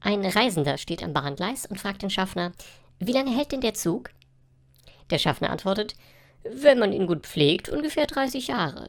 Ein Reisender steht am Bahngleis und fragt den Schaffner, wie lange hält denn der Zug? Der Schaffner antwortet, wenn man ihn gut pflegt, ungefähr 30 Jahre.